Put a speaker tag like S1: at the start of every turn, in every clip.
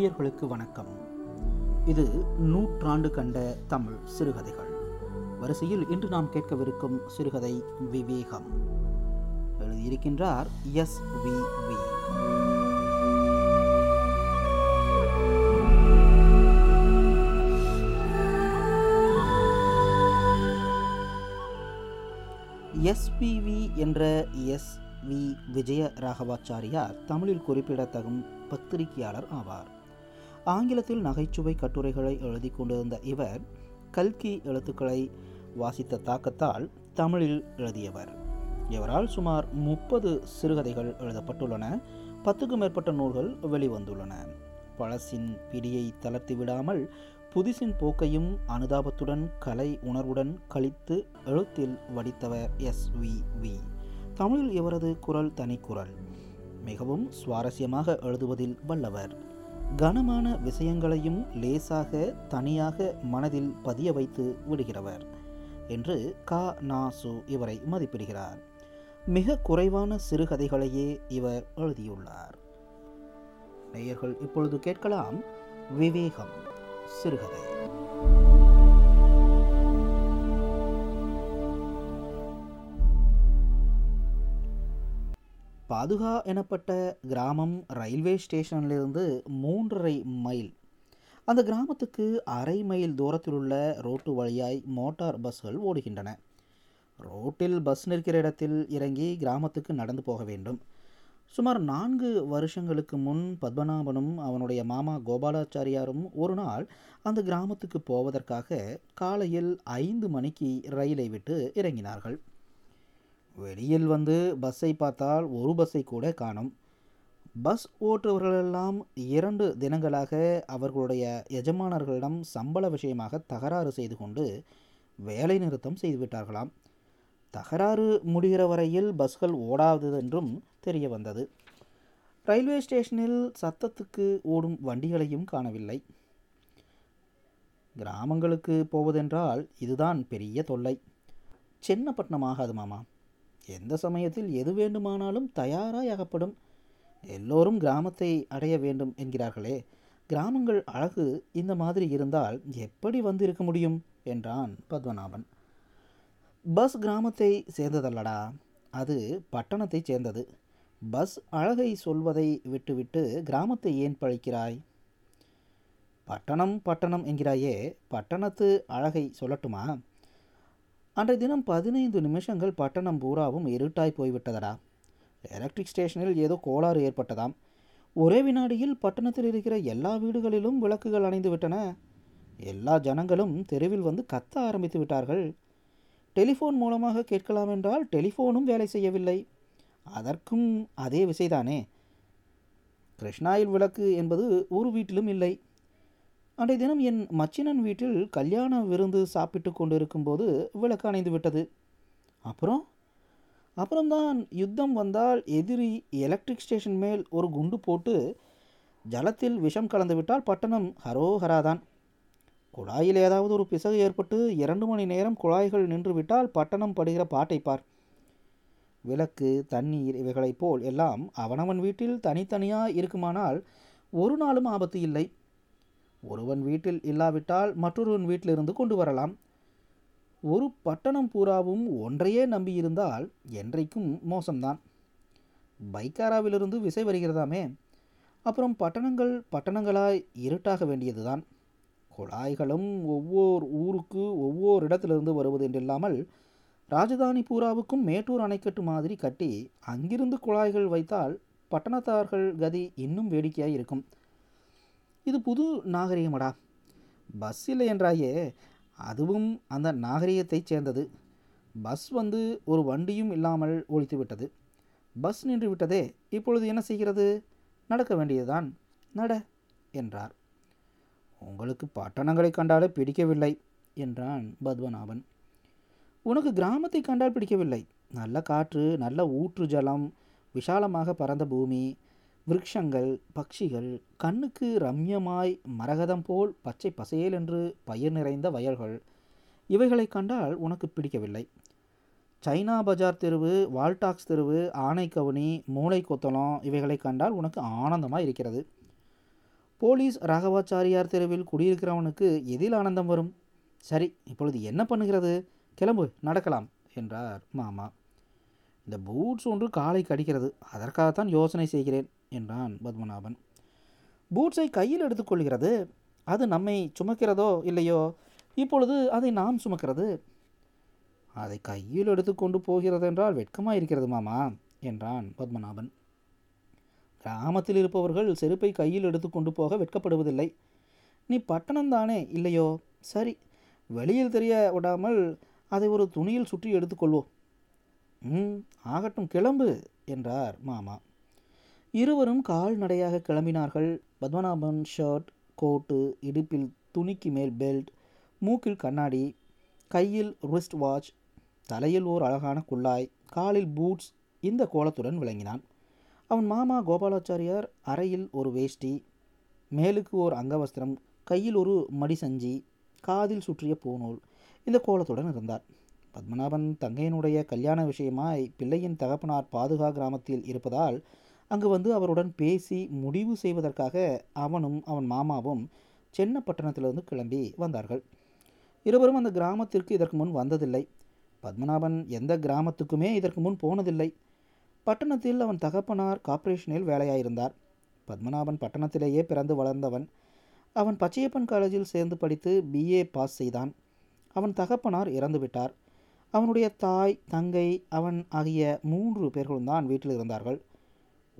S1: நேயர்களுக்கு வணக்கம். இது நூற்றாண்டு கண்ட தமிழ் சிறுகதைகள். வரிசையில் இன்று நாம் கேட்கவிருக்கும் சிறுகதை விவேகம். எழுதியிருக்கின்றார் எஸ் வி வி. எஸ்பிவி என்ற எஸ் வி விஜய ராகவாச்சாரியார் தமிழில் குறிப்பிடத்தகும் பத்திரிகையாளர் ஆவார். ஆங்கிலத்தில் நகைச்சுவை கட்டுரைகளை எழுதி கொண்டிருந்த இவர் கல்கி எழுத்துக்களை வாசித்த தாக்கத்தால் தமிழில் எழுதியவர். இவரால் சுமார் முப்பது சிறுகதைகள் எழுதப்பட்டுள்ளன. பத்துக்கும் மேற்பட்ட நூல்கள் வெளிவந்துள்ளன. பழசின் பிடியை தளர்த்தி விடாமல் புதிசின் போக்கையும் அனுதாபத்துடன் கலை உணர்வுடன் கழித்து எழுத்தில் வடித்தவர் எஸ். வி. வி. தமிழில் இவரது குரல் தனிக்குரல். மிகவும் சுவாரஸ்யமாக எழுதுவதில் வல்லவர். கனமான விஷயங்களையும் லேசாக தனியாக மனதில் பதிய வைத்து விடுகிறவர் என்று கா. நாசு இவரை மதிப்பிடுகிறார். மிக குறைவான சிறுகதைகளையே இவர் எழுதியுள்ளார். நேயர்கள் இப்பொழுது கேட்கலாம் விவேகம் சிறுகதை. பாதுகா எனப்பட்ட கிராமம் ரயில்வே ஸ்டேஷன்லேருந்து மூன்றரை மைல். அந்த கிராமத்துக்கு அரை மைல் தூரத்தில் உள்ள ரோட்டு வழியாய் மோட்டார் பஸ்கள் ஓடுகின்றன. ரோட்டில் பஸ் நிற்கிற இடத்தில் இறங்கி கிராமத்துக்கு நடந்து போக வேண்டும். சுமார் நான்கு வருஷங்களுக்கு முன் பத்மநாபனும் அவனுடைய மாமா கோபாலாச்சாரியாரும் ஒரு நாள் அந்த கிராமத்துக்கு போவதற்காக காலையில் ஐந்து மணிக்கு ரயிலை விட்டு இறங்கினார்கள். வெளியில் வந்து பஸ்ஸை பார்த்தால் ஒரு பஸ்ஸை கூட காணும். பஸ் ஓட்டுபவர்களெல்லாம் இரண்டு தினங்களாக அவர்களுடைய எஜமானர்களிடம் சம்பள விஷயமாக தகராறு செய்து கொண்டு வேலை நிறுத்தம் செய்துவிட்டார்களாம் தகராறு முடிகிற வரையில் பஸ்கள் ஓடாததென்றும் தெரிய வந்தது. ரயில்வே ஸ்டேஷனில் சத்தத்துக்கு ஓடும் வண்டிகளையும் காணவில்லை. கிராமங்களுக்கு போவதென்றால் இதுதான் பெரிய தொல்லை. சென்னப்பட்டினம் ஆகாது மாமா. எந்த சமயத்தில் எது வேண்டுமானாலும் தயாராய் அகப்படும் எல்லோரும் கிராமத்தை அடைய வேண்டும் என்கிறார்களே. கிராமங்கள் அழகு இந்த மாதிரி இருந்தால் எப்படி வந்திருக்க முடியும்? என்றான் பத்மநாபன். பஸ் கிராமத்தை சேர்ந்ததல்லடா. அது பட்டணத்தை சேர்ந்தது. பஸ் அழகை சொல்வதை விட்டுவிட்டு கிராமத்தை ஏன் பழிக்கிறாய்? பட்டணம் பட்டணம் என்கிறாயே. பட்டணத்து அழகை சொல்லட்டுமா? அன்றைய தினம் பதினைந்து நிமிஷங்கள் பட்டணம் பூராவும் இருட்டாய் போய்விட்டதடா. எலக்ட்ரிக் ஸ்டேஷனில் ஏதோ கோளாறு ஏற்பட்டதாம். ஒரே வினாடியில் பட்டணத்தில் இருக்கிற எல்லா வீடுகளிலும் விளக்குகள் அணைந்து விட்டன. எல்லா ஜனங்களும் தெருவில் வந்து கத்த ஆரம்பித்து விட்டார்கள். டெலிஃபோன் மூலமாக கேட்கலாம் என்றால் டெலிஃபோனும் வேலை செய்யவில்லை. அதற்கும் அதே விசைதானே. கிருஷ்ணாயில் விளக்கு என்பது ஒரு வீட்டிலும் இல்லை. அன்றைய தினம் என் மச்சினன் வீட்டில் கல்யாண விருந்து சாப்பிட்டு கொண்டிருக்கும்போது விளக்கு அணைந்து விட்டது. அப்புறம்? அப்புறம்தான் யுத்தம் வந்தால் எதிரி எலக்ட்ரிக் ஸ்டேஷன் மேல் ஒரு குண்டு போட்டு ஜலத்தில் விஷம் கலந்துவிட்டால் பட்டணம் ஹரோஹராதான். குழாயில் ஏதாவது ஒரு பிசகு ஏற்பட்டு இரண்டு மணி நேரம் குழாய்கள் நின்றுவிட்டால் பட்டணம் படுகிற பாட்டை பார். விளக்கு தண்ணீர் இவைகளைப் போல் எல்லாம் அவனவன் வீட்டில் தனித்தனியாக இருக்குமானால் ஒரு நாளும் ஆபத்து இல்லை. ஒருவன் வீட்டில் இல்லாவிட்டால் மற்றொருவன் வீட்டிலிருந்து கொண்டு வரலாம். ஒரு பட்டணம் பூராவும் ஒன்றையே நம்பியிருந்தால் என்றைக்கும் மோசம்தான். பைக்காராவிலிருந்து விசை வருகிறதாமே. அப்புறம் பட்டணங்கள் பட்டணங்களாய் இருட்டாக வேண்டியதுதான். குழாய்களும் ஒவ்வொரு ஊருக்கு ஒவ்வொரு இடத்திலிருந்து வருவது என்றில்லாமல் ராஜதானி பூராவுக்கும் மேட்டூர் அணைக்கட்டு மாதிரி கட்டி அங்கிருந்து குழாய்கள் வைத்தால் பட்டணத்தார்கள் கதி இன்னும் வேடிக்கையாக இருக்கும். இது புது நாகரிகமடா. பஸ் இல்லை என்றாயே அதுவும் அந்த நாகரிகத்தைச் சேர்ந்தது. பஸ் வந்து ஒரு வண்டியும் இல்லாமல் ஒழித்து விட்டது பஸ் நின்று விட்டதே இப்பொழுது என்ன செய்கிறது? நடக்க வேண்டியதுதான். நட என்றார். உங்களுக்கு பட்டணங்களை கண்டாலே பிடிக்கவில்லை என்றான் பத்மநாபன். உனக்கு கிராமத்தை கண்டால் பிடிக்கவில்லை. நல்ல காற்று நல்ல ஊற்று ஜலம் விஷாலமாக பறந்த பூமி விருட்சங்கள் பட்சிகள் கண்ணுக்கு ரம்யமாய் மரகதம் போல் பச்சை பசேல் என்று பயிர் நிறைந்த வயல்கள். இவைகளை கண்டால் உனக்கு பிடிக்கவில்லை. சைனா பஜார் தெருவு வால்டாக்ஸ் தெருவு ஆனைக்கவுனி மூளை கொத்தளம் இவைகளை கண்டால் உனக்கு ஆனந்தமாக இருக்கிறது. போலீஸ் ராகவாச்சாரியார் தெருவில் குடியிருக்கிறவனுக்கு எதில் ஆனந்தம் வரும்? சரி இப்பொழுது என்ன பண்ணுகிறது? கிளம்பு நடக்கலாம் என்றார் மாமா. இந்த பூட்ஸ் ஒன்று காலை கடிக்கிறது. அதற்காகத்தான் யோசனை செய்கிறேன். என்றான் பத்மநாபன். பூட்ஸை கையில் எடுத்துக்கொள்கிறது. அது நம்மை சுமக்கிறதோ இல்லையோ? இப்பொழுது அதை நாம் சுமக்கிறது. அதை கையில் எடுத்துக்கொண்டு போகிறது என்றால் வெட்கமாக இருக்கிறது மாமா என்றான் பத்மநாபன். கிராமத்தில் இருப்பவர்கள் செருப்பை கையில் எடுத்துக்கொண்டு போக வெட்கப்படுவதில்லை. நீ பட்டணம்தானே இல்லையோ? சரி வெளியில் தெரிய விடாமல் அதை ஒரு துணியில் சுற்றி எடுத்துக்கொள்வோம். ம் ஆகட்டும் கிளம்பு என்றார் மாமா. இருவரும் கால்நடையாக கிளம்பினார்கள். பத்மநாபன் ஷர்ட் கோட்டு இடுப்பில் துணிக்கு மேல் பெல்ட் மூக்கில் கண்ணாடி கையில் ரிஸ்ட் வாட்ச் தலையில் ஓர் அழகான குள்ளாய் காலில் பூட்ஸ் இந்த கோலத்துடன் விளங்கினான். அவன் மாமா கோபாலாச்சாரியார் அறையில் ஒரு வேஷ்டி மேலுக்கு ஓர் அங்கவஸ்திரம் கையில் ஒரு மடிசஞ்சி காதில் சுற்றிய பூநூல் இந்த கோலத்துடன் இருந்தார். பத்மநாபன் தங்கையினுடைய கல்யாண விஷயமாய் பிள்ளையின் தகப்பனார் பாதுகா கிராமத்தில் இருப்பதால் அங்கு வந்து அவருடன் பேசி முடிவு செய்வதற்காக அவனும் அவன் மாமாவும் சென்னப்பட்டணத்திலிருந்து கிளம்பி வந்தார்கள். இருவரும் அந்த கிராமத்திற்கு இதற்கு முன் வந்ததில்லை. பத்மநாபன் எந்த கிராமத்துக்குமே இதற்கு முன் போனதில்லை. பட்டணத்தில் அவன் தகப்பனார் கார்ப்பரேஷனில் வேலையாயிருந்தார். பத்மநாபன் பட்டணத்திலேயே பிறந்து வளர்ந்தவன். அவன் பச்சையப்பன் காலேஜில் சேர்ந்து படித்து பிஏ பாஸ் செய்தான். அவன் தகப்பனார் இறந்துவிட்டார் அவனுடைய தாய் தங்கை அவன் ஆகிய மூன்று பேர்களும் தான் வீட்டில் இருந்தார்கள்.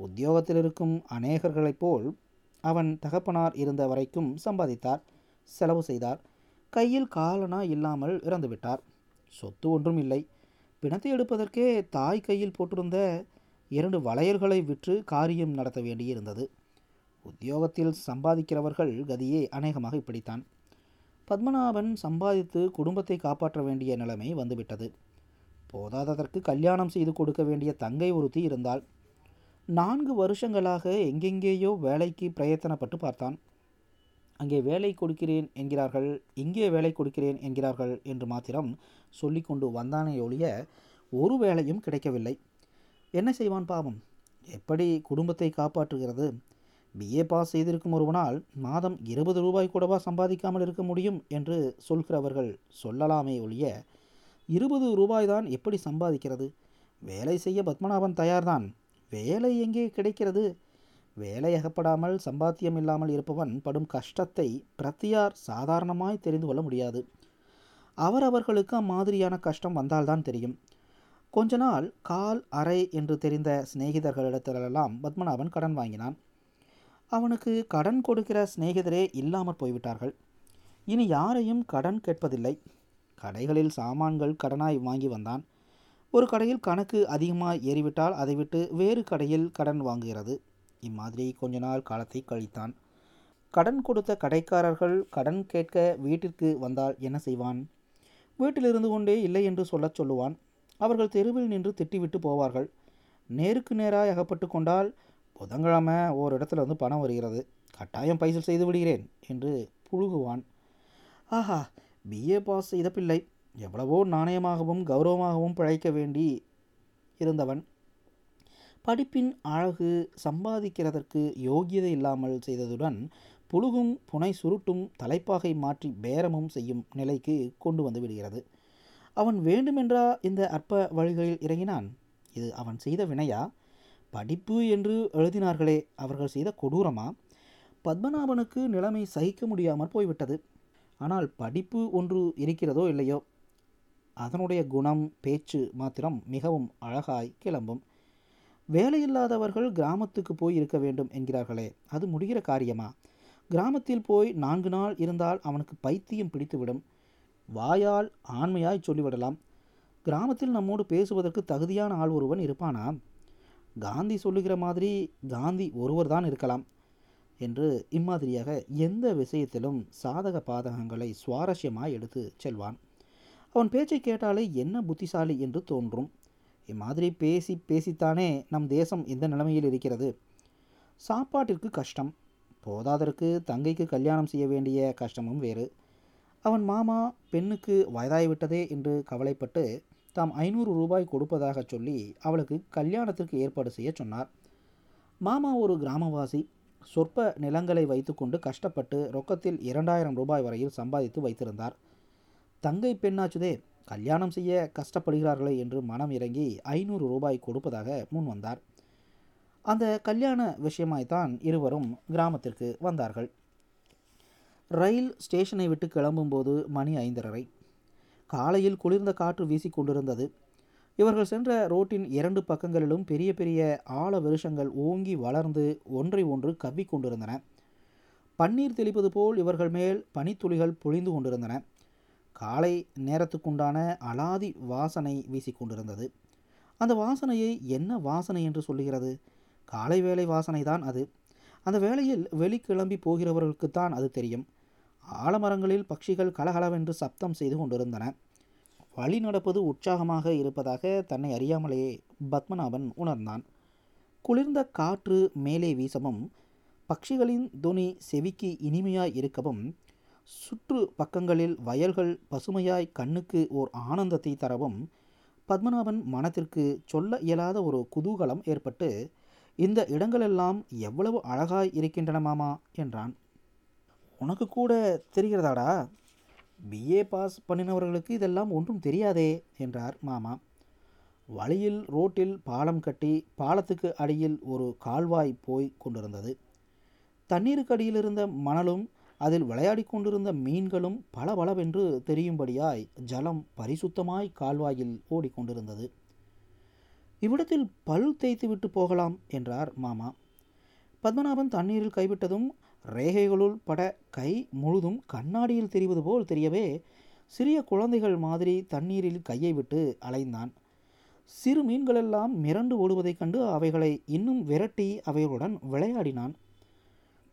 S1: உத்தியோகத்தில் இருக்கும் அநேகர்களைப் போல் அவன் தகப்பனார் இருந்த வரைக்கும் சம்பாதித்தார் செலவு செய்தார். கையில் காலனா இல்லாமல் இறந்துவிட்டார். சொத்து ஒன்றும் இல்லை. பிணத்தை எடுப்பதற்கே தாய் கையில் போட்டிருந்த இரண்டு வளையல்களை விற்று காரியம் நடத்த வேண்டியிருந்தது. உத்தியோகத்தில் சம்பாதிக்கிறவர்கள் கதியே அநேகமாக இப்படித்தான். பத்மநாபன் சம்பாதித்து குடும்பத்தை காப்பாற்ற வேண்டிய நிலைமை வந்துவிட்டது. போதாததற்கு கல்யாணம் செய்து கொடுக்க வேண்டிய தங்கை ஒருத்தி இருந்தாள். நான்கு வருஷங்களாக எங்கெங்கேயோ வேலைக்கு பிரயத்தனப்பட்டு பார்த்தான். அங்கே வேலை கொடுக்கிறேன் என்கிறார்கள் இங்கே வேலை கொடுக்கிறேன் என்கிறார்கள் என்று மாத்திரம் சொல்லி கொண்டு வந்தானே ஒழிய ஒரு வேலையும் கிடைக்கவில்லை. என்ன செய்வான் பாவம்? எப்படி குடும்பத்தை காப்பாற்றுகிறது? பிஏ பாஸ் செய்திருக்கும் ஒருவனால் மாதம் இருபது ரூபாய் கூடவா சம்பாதிக்காமல் இருக்க முடியும் என்று சொல்கிறவர்கள் சொல்லலாமே ஒழிய இருபது ரூபாய் தான் எப்படி சம்பாதிக்கிறது? வேலை செய்ய பத்மநாபன் தயார்தான். வேலை எங்கே கிடைக்கிறது? வேலை அகப்படாமல் சம்பாத்தியம் இல்லாமல் இருப்பவன் படும் கஷ்டத்தை பிரத்தியார் சாதாரணமாய் தெரிந்து கொள்ள முடியாது. அவரவர்களுக்கு அம்மாதிரியான கஷ்டம் வந்தால்தான் தெரியும். கொஞ்ச நாள் கால் அறை என்று தெரிந்த சிநேகிதர்களிடத்திலெல்லாம் பத்மநாபன் கடன் வாங்கினான். அவனுக்கு கடன் கொடுக்கிற சிநேகிதரே இல்லாமற் போய்விட்டார்கள். இனி யாரையும் கடன் கேட்பதில்லை. கடைகளில் சாமான்கள் கடனாய் வாங்கி வந்தான். ஒரு கடையில் கணக்கு அதிகமாக ஏறிவிட்டால் அதை விட்டு வேறு கடையில் கடன் வாங்குகிறது. இம்மாதிரி கொஞ்ச நாள் காலத்தை கழித்தான். கடன் கொடுத்த கடைக்காரர்கள் கடன் கேட்க வீட்டிற்கு வந்தால் என்ன செய்வான்? வீட்டில் இருந்து கொண்டே இல்லை என்று சொல்லச் சொல்லுவான். அவர்கள் தெருவில் நின்று திட்டிவிட்டு போவார்கள். நேருக்கு நேராக அகப்பட்டு கொண்டால் புதன்கிழமை ஓர் இடத்துல வந்து பணம் வருகிறது. கட்டாயம் பைசல் செய்து விடுகிறேன் என்று புழுகுவான். ஆஹா பிஏ பாஸ் செய்த பிள்ளை. எவ்வளவோ நாணயமாகவும் கௌரவமாகவும் பிழைக்க வேண்டி இருந்தவன் படிப்பின் அழகு சம்பாதிக்கிறதற்கு யோகியதை இல்லாமல் செய்ததுடன் புழுகும் புனை சுருட்டும் தலைப்பாகை மாற்றி பேரமும் செய்யும் நிலைக்கு கொண்டு வந்து விடுகிறது. அவன் வேண்டுமென்றா இந்த அற்ப வழிகளில் இறங்கினான். இது அவன் செய்த வினையா? படிப்பு என்று எழுதினார்களே அவர்கள் செய்த கொடூரமா? பத்மநாபனுக்கு நிலைமை சகிக்க முடியாமல் போய்விட்டது. ஆனால் படிப்பு ஒன்று இருக்கிறதோ இல்லையோ? அதனுடைய குணம் பேச்சு மாத்திரம் மிகவும் அழகாய் கிளம்பும். வேலையில்லாதவர்கள் கிராமத்துக்கு போய் இருக்க வேண்டும் என்கிறார்களே அது முடிகிற காரியமா? கிராமத்தில் போய் நான்கு நாள் இருந்தால் அவனுக்கு பைத்தியம் பிடித்துவிடும். வாயால் ஆண்மையாய் சொல்லிவிடலாம். கிராமத்தில் நம்மோடு பேசுவதற்கு தகுதியான ஆள் ஒருவன் இருப்பானா? காந்தி சொல்லுகிற மாதிரி காந்தி ஒருவர் தான் இருக்கலாம் என்று இம்மாதிரியாக எந்த விஷயத்திலும் சாதக பாதகங்களை சுவாரஸ்யமாய் எடுத்து செல்வான். அவன் பேச்சை கேட்டாலே என்ன புத்திசாலி என்று தோன்றும். இம்மாதிரி பேசி பேசித்தானே நம் தேசம் இந்த நிலைமையில் இருக்கிறது. சாப்பாட்டிற்கு கஷ்டம். போதாதற்கு தங்கைக்கு கல்யாணம் செய்ய வேண்டிய கஷ்டமும் வேறு. அவன் மாமா பெண்ணுக்கு வயதாகிவிட்டதே என்று கவலைப்பட்டு தாம் ஐநூறு ரூபாய் கொடுப்பதாக சொல்லி அவளுக்கு கல்யாணத்திற்கு ஏற்பாடு செய்ய சொன்னார். மாமா ஒரு கிராமவாசி. சொற்ப நிலங்களை வைத்துக்கொண்டு கஷ்டப்பட்டு ரொக்கத்தில் இரண்டாயிரம் ரூபாய் வரையில் சம்பாதித்து வைத்திருந்தார். தங்கை பெண்ணாச்சுதே கல்யாணம் செய்ய கஷ்டப்படுகிறார்களே என்று மனம் இறங்கி ஐநூறு ரூபாய் கொடுப்பதாக முன் வந்தார். அந்த கல்யாண விஷயமாய்த்தான் இருவரும் கிராமத்திற்கு வந்தார்கள். ரயில் ஸ்டேஷனை விட்டு கிளம்பும்போது மணி ஐந்தரை. காலையில் குளிர்ந்த காற்று வீசிக்கொண்டிருந்தது இவர்கள் சென்ற ரோட்டின் இரண்டு பக்கங்களிலும் பெரிய பெரிய ஆழ விருஷங்கள் ஓங்கி வளர்ந்து ஒன்றை ஒன்று கவ்வி கொண்டிருந்தன. பன்னீர் தெளிப்பது போல் இவர்கள் மேல் பனித்துளிகள் பொழிந்து கொண்டிருந்தன. காலை நேரத்துக்குண்டான அலாதி வாசனை வீசிக்கொண்டிருந்தது. அந்த வாசனையை என்ன வாசனை என்று சொல்லுகிறது? காலை வேலை வாசனை தான் அது. அந்த வேளையில் வெளிக்கிளம்பி போகிறவர்களுக்குத்தான் அது தெரியும். ஆலமரங்களில் பட்சிகள் கலகலவென்று சப்தம் செய்து கொண்டிருந்தன. வழி நடப்பது உற்சாகமாக இருப்பதாக தன்னை அறியாமலேயே பத்மநாபன் உணர்ந்தான். குளிர்ந்த காற்று மேலே வீசவும் பட்சிகளின் துணி செவிக்கு இனிமையாய் இருக்கவும் சுற்று பக்கங்களில் வயல்கள் பசுமையாய் கண்ணுக்கு ஓர் ஆனந்தத்தை தரவும் பத்மநாபன் மனத்திற்கு சொல்ல இயலாத ஒரு குதூகலம் ஏற்பட்டு இந்த இடங்களெல்லாம் எவ்வளவு அழகாய் இருக்கின்றன மாமா என்றான். உனக்கு கூட தெரிகிறதாடா? பிஏ பாஸ் பண்ணினவர்களுக்கு இதெல்லாம் ஒன்றும் தெரியாதே என்றார் மாமா. வழியில் ரோட்டில் பாலம் கட்டி பாலத்துக்கு அடியில் ஒரு கால்வாய் போய் கொண்டிருந்தது. தண்ணீருக்கு அடியில் இருந்த மணலும் அதில் விளையாடி கொண்டிருந்த மீன்களும் பளபளவென்று தெரியும்படியாய் ஜலம் பரிசுத்தமாய் கால்வாயில் ஓடிக்கொண்டிருந்தது இவ்விடத்தில் பல் தேய்த்து விட்டு போகலாம் என்றார் மாமா. பத்மநாபன் தண்ணீரில் கைவிட்டதும் ரேகைகளுள் பட கை முழுதும் கண்ணாடியில் தெரிவது போல் தெரியவே சிறிய குழந்தைகள் மாதிரி தண்ணீரில் கையை விட்டு அலைந்தான். சிறு மீன்களெல்லாம் மிரண்டு ஓடுவதைக் கண்டு அவைகளை இன்னும் விரட்டி அவைகளுடன் விளையாடினான்.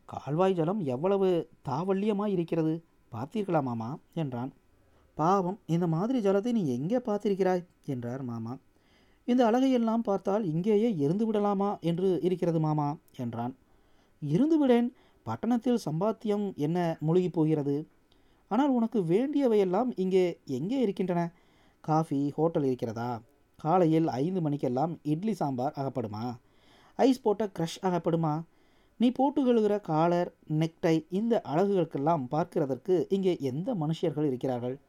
S1: கால்வாய் ஜலம் எவ்வளவு தாவல்யமாக இருக்கிறது? பார்த்தீர்களா மாமா? என்றான். பாவம் இந்த மாதிரி ஜலத்தை நீ எங்கே பார்த்திருக்கிறாய்? என்றார் மாமா. இந்த அழகையெல்லாம் பார்த்தால் இங்கேயே இருந்து விடலாமா என்று இருக்கிறது மாமா என்றான். இருந்து விடேன். பட்டணத்தில் சம்பாத்தியம் என்ன முழுகி போகிறது? ஆனால் உனக்கு வேண்டியவையெல்லாம் இங்கே எங்கே இருக்கின்றன? காஃபி ஹோட்டல் இருக்கிறதா? காலையில் ஐந்து மணிக்கெல்லாம் இட்லி சாம்பார் அகப்படுமா? ஐஸ் போட்ட க்ரஷ் அகப்படுமா? நீ போட்டுகொள்கிற காலர் நெக்டை இந்த அழகுகளுக்கெல்லாம் பார்க்கிறதற்கு இங்கே எந்த மனுஷர்கள் இருக்கிறார்கள்?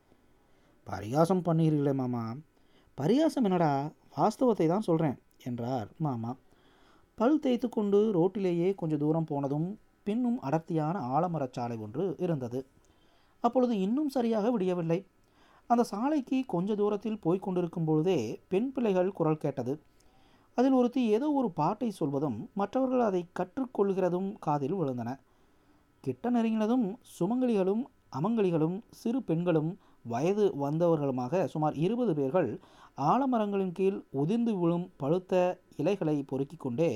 S1: பரிகாசம் பண்ணுகிறீர்களே மாமா. பரிகாசம் என்னடா? வாஸ்தவத்தை தான் சொல்கிறேன் என்றார் மாமா. பல் தேய்த்து கொண்டு ரோட்டிலேயே கொஞ்சம் தூரம் போனதும் பின்னும் அடர்த்தியான ஆலமரச்சாலை ஒன்று இருந்தது. அப்பொழுது இன்னும் சரியாக விடியவில்லை. அந்த சாலைக்கு கொஞ்ச தூரத்தில் போய்க் கொண்டிருக்கும் பொழுதே பெண் பிள்ளைகள் குரல் கேட்டது. அதில் ஒருத்தி ஏதோ ஒரு பாட்டை சொல்வதும் மற்றவர்கள் அதை கற்றுக்கொள்கிறதும் காதில் விழுந்தன. கிட்ட நெருங்கினதும் சுமங்கலிகளும் அமங்கலிகளும் சிறு பெண்களும் வயது வந்தவர்களுமாக சுமார் இருபது பேர்கள் ஆலமரங்களின் கீழ் உதிர்ந்து விழும் பழுத்த இலைகளை பொறுக்கிக் கொண்டே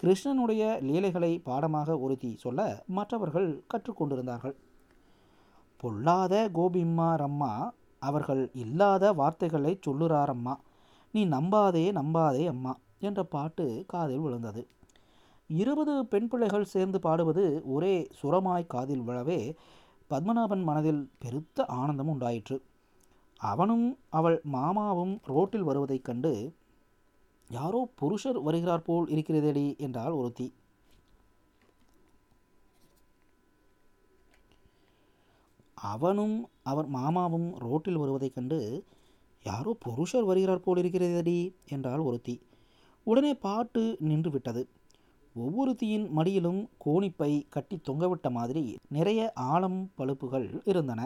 S1: கிருஷ்ணனுடைய லீலைகளை பாடமாக ஒருத்தி சொல்ல மற்றவர்கள் கற்றுக்கொண்டிருந்தார்கள். பொல்லாத கோபிம்மா ரம்மா அவர்கள் இல்லாத வார்த்தைகளை சொல்லுறாரம்மா. நீ நம்பாதே நம்பாதே அம்மா. என்ற பாட்டு காதில் விழுந்தது. இருபது பெண் பிள்ளைகள் சேர்ந்து பாடுவது ஒரே சுரமாய் காதில் விழவே பத்மநாபன் மனதில் பெருத்த ஆனந்தம் உண்டாயிற்று. அவனும் அவள் மாமாவும் ரோட்டில் வருவதைக் கண்டு யாரோ புருஷர் வருகிறார் போல் இருக்கிறதேடி என்றால் ஒருத்தி. அவனும் அவர் மாமாவும் ரோட்டில் வருவதைக் கண்டு யாரோ புருஷர் வருகிறார் போல் இருக்கிறதடி என்றால் ஒருத்தி. உடனே பாட்டு நின்று விட்டது ஒவ்வொருத்தியின் மடியிலும் கோணிப்பை கட்டி தொங்கவிட்ட மாதிரி நிறைய ஆழம் பழுப்புகள் இருந்தன.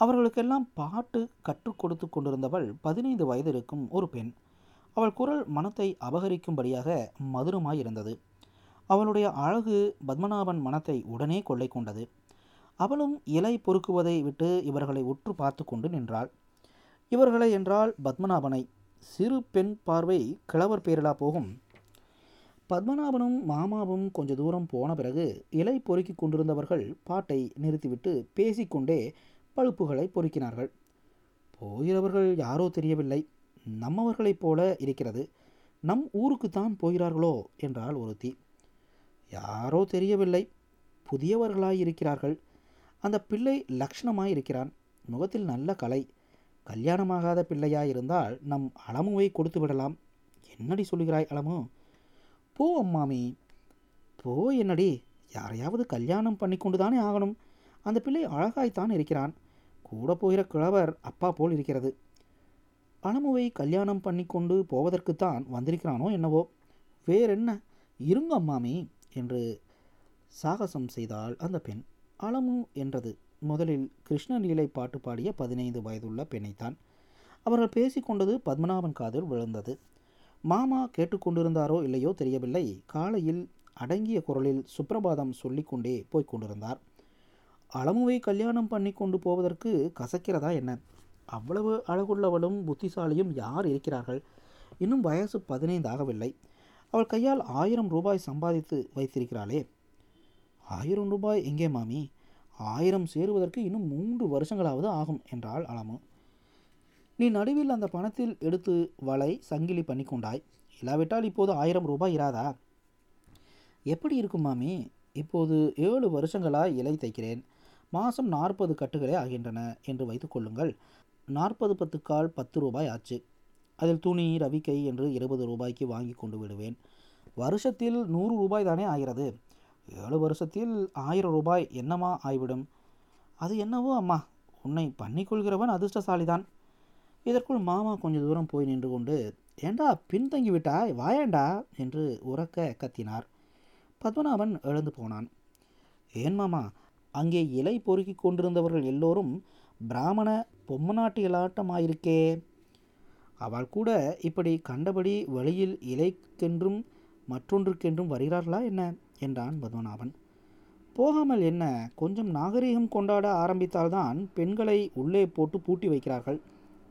S1: அவர்களுக்கெல்லாம் பாட்டு கற்றுக் கொடுத்து கொண்டிருந்தவள் பதினைந்து வயது இருக்கும் ஒரு பெண். அவள் குரல் மனத்தை அபகரிக்கும்படியாக மதுரமாயிருந்தது அவளுடைய அழகு பத்மநாபன் மனத்தை உடனே கொள்ளை கொண்டது. அவளும் இலை பொறுக்குவதை விட்டு இவர்களை உற்று பார்த்து கொண்டு நின்றாள். இவர்களை என்றால் பத்மநாபனை. சிறு பெண் பார்வை கிழவர் பேரிலா போகும். பத்மநாபனும் மாமாவும் கொஞ்ச தூரம் போன பிறகு இலை பொறுக்கி கொண்டிருந்தவர்கள் பாட்டை நிறுத்திவிட்டு பேசிக்கொண்டே பழுப்புகளை பொறுக்கினார்கள். போகிறவர்கள் யாரோ தெரியவில்லை. நம்மவர்களைப் போல இருக்கிறது. நம் ஊருக்குத்தான் போகிறார்களோ என்றால் ஒருத்தி. யாரோ தெரியவில்லை. புதியவர்களாய் இருக்கிறார்கள். அந்த பிள்ளை லக்ஷணமாய் இருக்கிறான். முகத்தில் நல்ல கலை. கல்யாணமாகாத பிள்ளையாக இருந்தால் நம் அலமுவை கொடுத்து விடலாம் என்னடி சொல்லுகிறாய் அலமு போ அம்மாமி. போ என்னடி? யாரையாவது கல்யாணம் பண்ணி கொண்டு தானே ஆகணும். அந்த பிள்ளை அழகாய்த்தான் இருக்கிறான். கூட போகிற கிழவர் அப்பா போல் இருக்கிறது. அலமுவை கல்யாணம் பண்ணி கொண்டு போவதற்குத்தான் வந்திருக்கிறானோ என்னவோ? வேறென்ன? இருங்க அம்மாமி என்று சாகசம் செய்தாள் அந்த பெண். அலமு என்றது. முதலில் கிருஷ்ணலீலை பாட்டு பாடிய பதினைந்து வயதுள்ள பெண்ணைத்தான். அவர்கள் பேசிக்கொண்டது பத்மநாபன் காதில் விழுந்தது. மாமா கேட்டுக்கொண்டிருந்தாரோ இல்லையோ தெரியவில்லை. காலையில் அடங்கிய குரலில் சுப்பிரபாதம் சொல்லிக்கொண்டே போய்க் கொண்டிருந்தார். அலமுவை கல்யாணம் பண்ணி கொண்டு போவதற்கு கசக்கிறதா என்ன? அவ்வளவு அழகுள்ளவளும் புத்திசாலியும் யார் இருக்கிறார்கள்? இன்னும் வயசு பதினைந்து ஆகவில்லை. அவள் கையால் ஆயிரம் ரூபாய் சம்பாதித்து வைத்திருக்கிறாளே. ஆயிரம் ரூபாய் எங்கே மாமி? ஆயிரம் சேருவதற்கு இன்னும் மூன்று வருஷங்களாவது ஆகும் என்றாள் அலமு. நீ நடுவில் அந்த பணத்தில் எடுத்து வலை சங்கிலி பண்ணி கொண்டாய் இல்லாவிட்டால் இப்போது ஆயிரம் ரூபாய் இராதா? எப்படி இருக்கும் மாமி? இப்போது ஏழு வருஷங்களாய் இலை தைக்கிறேன் மாதம் நாற்பது கட்டுகளே ஆகின்றன என்று வைத்துக்கொள்ளுங்கள் நாற்பது பத்துக்கால் பத்து ரூபாய் ஆச்சு. அதில் துணி ரவிக்கை என்று இருபது ரூபாய்க்கு வாங்கி கொண்டு விடுவேன். வருஷத்தில் நூறு ரூபாய் தானே ஆகிறது. ஏழு வருஷத்தில் ஆயிரம் ரூபாய் என்னமா ஆய்விடும்? அது என்னவோ அம்மா உன்னை பண்ணிக்கொள்கிறவன் அதிர்ஷ்டசாலிதான். இதற்குள் மாமா கொஞ்ச தூரம் போய் நின்று கொண்டு ஏண்டா பின்தங்கி விட்டாய்? வாயேண்டா? என்று உறக்க கத்தினார். பத்மநாபன் எழுந்து போனான். ஏன் மாமா அங்கே இலை பொறுக்கி கொண்டிருந்தவர்கள் எல்லோரும் பிராமண பொம்மநாட்டிகளாட்டமாயிருக்கே அவள் கூட இப்படி கண்டபடி வழியில் இலைக்கென்றும் மற்றொன்றுக்கென்றும் வருகிறார்களா என்ன? என்றான் பத்மநாபன். போகாமல் என்ன கொஞ்சம் நாகரீகம் கொண்டாட ஆரம்பித்தால்தான் பெண்களை உள்ளே போட்டு பூட்டி வைக்கிறார்கள்.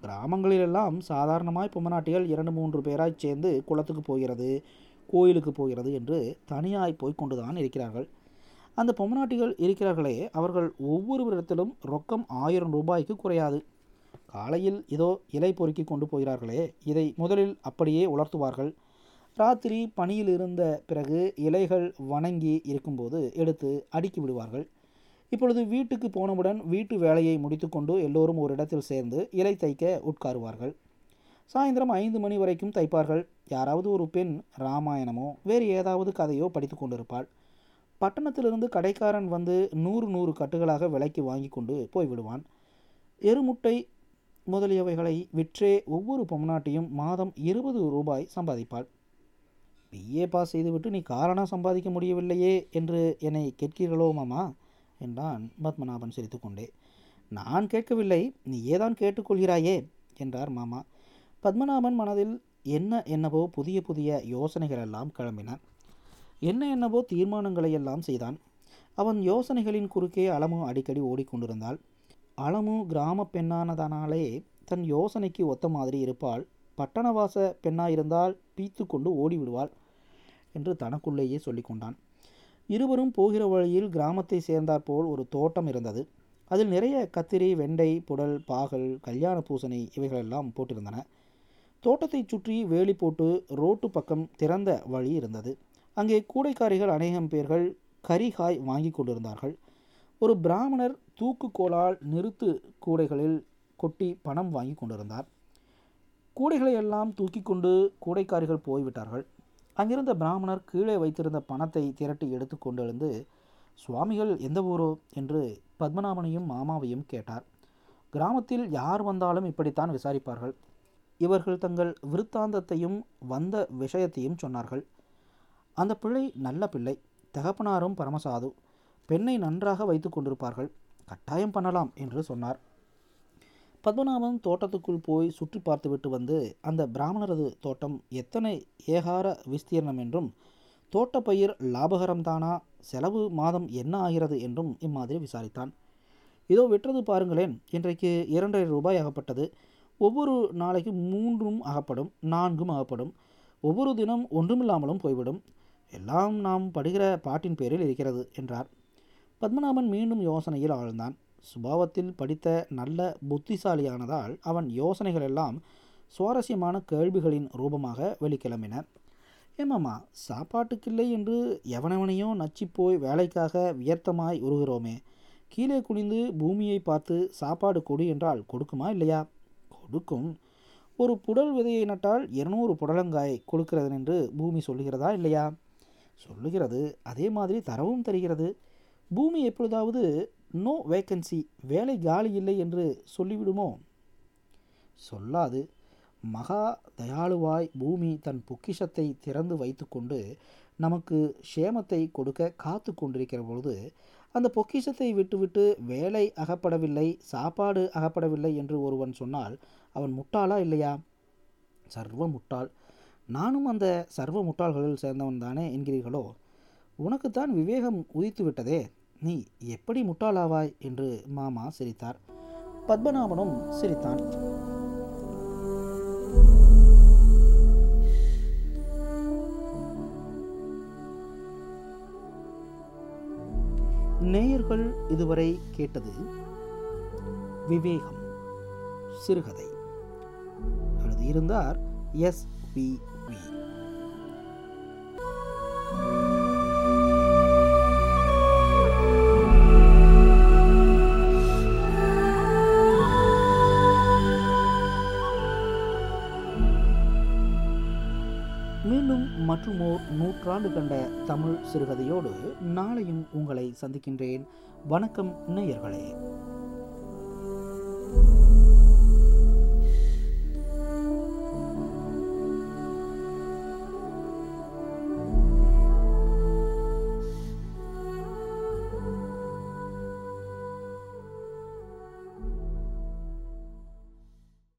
S1: கிராமங்களிலெல்லாம் சாதாரணமாய் பொம்மநாட்டிகள் இரண்டு மூன்று பேராய் சேர்ந்து குளத்துக்கு போகிறது கோயிலுக்கு போகிறது என்று தனியாய் போய்கொண்டுதான் இருக்கிறார்கள். அந்த பொம்மநாட்டிகள் இருக்கிறார்களே அவர்கள் ஒவ்வொருவரிடத்திலும் ரொக்கம் ஆயிரம் ரூபாய்க்கு குறையாது. காலையில் இதோ இலை பொறுக்கி கொண்டு போகிறார்களே இதை முதலில் அப்படியே உலர்த்துவார்கள். ராத்திரி பணியில் இருந்த பிறகு இலைகள் வணங்கி இருக்கும்போது எடுத்து அடுக்கி விடுவார்கள். இப்பொழுது வீட்டுக்கு போனவுடன் வீட்டு வேலையை முடித்துக்கொண்டு எல்லோரும் ஒரு இடத்தில் சேர்ந்து இலை தைக்க உட்காருவார்கள். சாயந்தரம் ஐந்து மணி வரைக்கும் தைப்பார்கள். யாராவது ஒரு பெண் ராமாயணமோ வேறு ஏதாவது கதையோ படித்து கொண்டிருப்பாள். பட்டணத்திலிருந்து கடைக்காரன் வந்து நூறு நூறு கட்டுகளாக விலைக்கு வாங்கி கொண்டு போய்விடுவான் எருமுட்டை முதலியவைகளை விற்றே ஒவ்வொரு பொம்நாட்டியும் மாதம் இருபது ரூபாய் சம்பாதிப்பாள். பிஏ பாஸ் செய்துவிட்டு நீ காரணம் சம்பாதிக்க முடியவில்லையே என்று என்னை கேட்கிறீர்களோ மாமா? என்றான் பத்மநாபன் சிரித்துக்கொண்டே. நான் கேட்கவில்லை நீ ஏதான் கேட்டுக்கொள்கிறாயே? என்றார் மாமா. பத்மநாபன் மனதில் என்ன என்னவோ புதிய புதிய யோசனைகள் எல்லாம் கிளம்பின. என்ன என்னவோ தீர்மானங்களை எல்லாம் செய்தான். அவன் யோசனைகளின் குறுக்கே அளமு அடிக்கடி ஓடிக்கொண்டிருந்தாள். அளமு கிராம பெண்ணானதனாலே தன் யோசனைக்கு ஒத்த மாதிரி இருப்பாள். பட்டணவாச பெண்ணாயிருந்தால் பீத்து கொண்டு ஓடிவிடுவாள். என்று தனக்குள்ளேயே சொல்லிக்கொண்டான். இருவரும் போகிற வழியில் கிராமத்தை சேர்ந்தாற்போல் ஒரு தோட்டம் இருந்தது. அதில் நிறைய கத்திரி வெண்டை புடல் பாகல் கல்யாண பூசணி இவைகளெல்லாம் போட்டிருந்தன. தோட்டத்தை சுற்றி வேலி போட்டு ரோட்டு பக்கம் திறந்த வழி இருந்தது. அங்கே கூடைக்காரிகள் அநேகம் பேர்கள் கரிகாய் வாங்கி கொண்டிருந்தார்கள். ஒரு பிராமணர் தூக்கு கோலால் நிறுத்து கூடைகளில் கொட்டி பணம் வாங்கி கொண்டிருந்தார். கூடைகளை எல்லாம் தூக்கி கொண்டு கூடைக்காரிகள் போய்விட்டார்கள். அங்கிருந்த பிராமணர் கீழே வைத்திருந்த பணத்தை திரட்டி எடுத்து கொண்டெழுந்து சுவாமிகள் எந்த ஊரோ? என்று பத்மநாபனையும் மாமாவையும் கேட்டார். கிராமத்தில் யார் வந்தாலும் இப்படித்தான் விசாரிப்பார்கள். இவர்கள் தங்கள் விருத்தாந்தத்தையும் வந்த விஷயத்தையும் சொன்னார்கள். அந்த பிள்ளை நல்ல பிள்ளை தகப்பனாரும் பரமசாது. பெண்ணை நன்றாக வைத்து கொண்டிருப்பார்கள். கட்டாயம் பண்ணலாம் என்று சொன்னார். பத்மநாபன் தோட்டத்துக்குள் போய் சுற்றி பார்த்துவிட்டு வந்து அந்த பிராமணரது தோட்டம் எத்தனை ஏகார விஸ்தீர்ணம் என்றும் தோட்டப்பயிர் லாபகரம்தானா செலவு மாதம் என்ன ஆகிறது என்றும் இம்மாதிரி விசாரித்தான். இதோ விற்றது பாருங்களேன் இன்றைக்கு இரண்டரை ரூபாய் ஆகப்பட்டது. ஒவ்வொரு நாளைக்கு மூன்றும் அகப்படும் நான்கும் அகப்படும் ஒவ்வொரு தினம் ஒன்றுமில்லாமலும் போய்விடும். எல்லாம் நாம் படுகிற பாட்டின் பேரில் இருக்கிறது என்றார். பத்மநாபன் மீண்டும் யோசனையில் ஆழ்ந்தான். சுபாவத்தில் படித்த நல்ல புத்திசாலியானதால் அவன் யோசனைகள் எல்லாம் சுவாரஸ்யமான கேள்விகளின் ரூபமாக வெளிக்கிளம்பின. ஏமாம்மா சாப்பாட்டுக்கில்லை என்று எவனவனையோ நச்சிப்போய் வேலைக்காக வியர்த்தமாய் உருகிறோமே. கீழே குனிந்து பூமியை பார்த்து சாப்பாடு கொடு என்றால் கொடுக்குமா இல்லையா? கொடுக்கும். ஒரு புடல் விதையை நட்டால் இருநூறு புடலங்காய் கொடுக்கிறது என்று பூமி சொல்லுகிறதா இல்லையா? சொல்லுகிறது. அதே மாதிரி தரவும் தருகிறது. பூமி எப்பொழுதாவது நோ வேக்கன்சி வேலை காலி இல்லை என்று சொல்லிவிடுமோ? சொல்லாது. மகா தயாளுவாய் பூமி தன் பொக்கிஷத்தை திறந்து வைத்துக்கொண்டு நமக்கு க்ஷேமத்தை கொடுக்க காத்து கொண்டிருக்கிற பொழுது அந்த பொக்கிஷத்தை விட்டுவிட்டு வேலை அகப்படவில்லை சாப்பாடு அகப்படவில்லை என்று ஒருவன் சொன்னால் அவன் முட்டாளா இல்லையா? சர்வ முட்டாள். நானும் அந்த சர்வ முட்டாள்களில் சேர்ந்தவன் தானே என்கிறீர்களோ? உனக்குத்தான் விவேகம் உதித்து விட்டதே நீ எப்படி முட்டாளாவாய்? என்று மாமா சிரித்தார். பத்மநாபனும் சிரித்தான். நேயர்கள் இதுவரை கேட்டது விவேகம் சிறுகதை. எழுதியிருந்தார் எஸ் பி வி. மீண்டும் மற்றுமோர் நூற்றாண்டு கண்ட தமிழ் சிறுகதையோடு நாளையும் உங்களை சந்திக்கின்றேன். வணக்கம் நேயர்களே.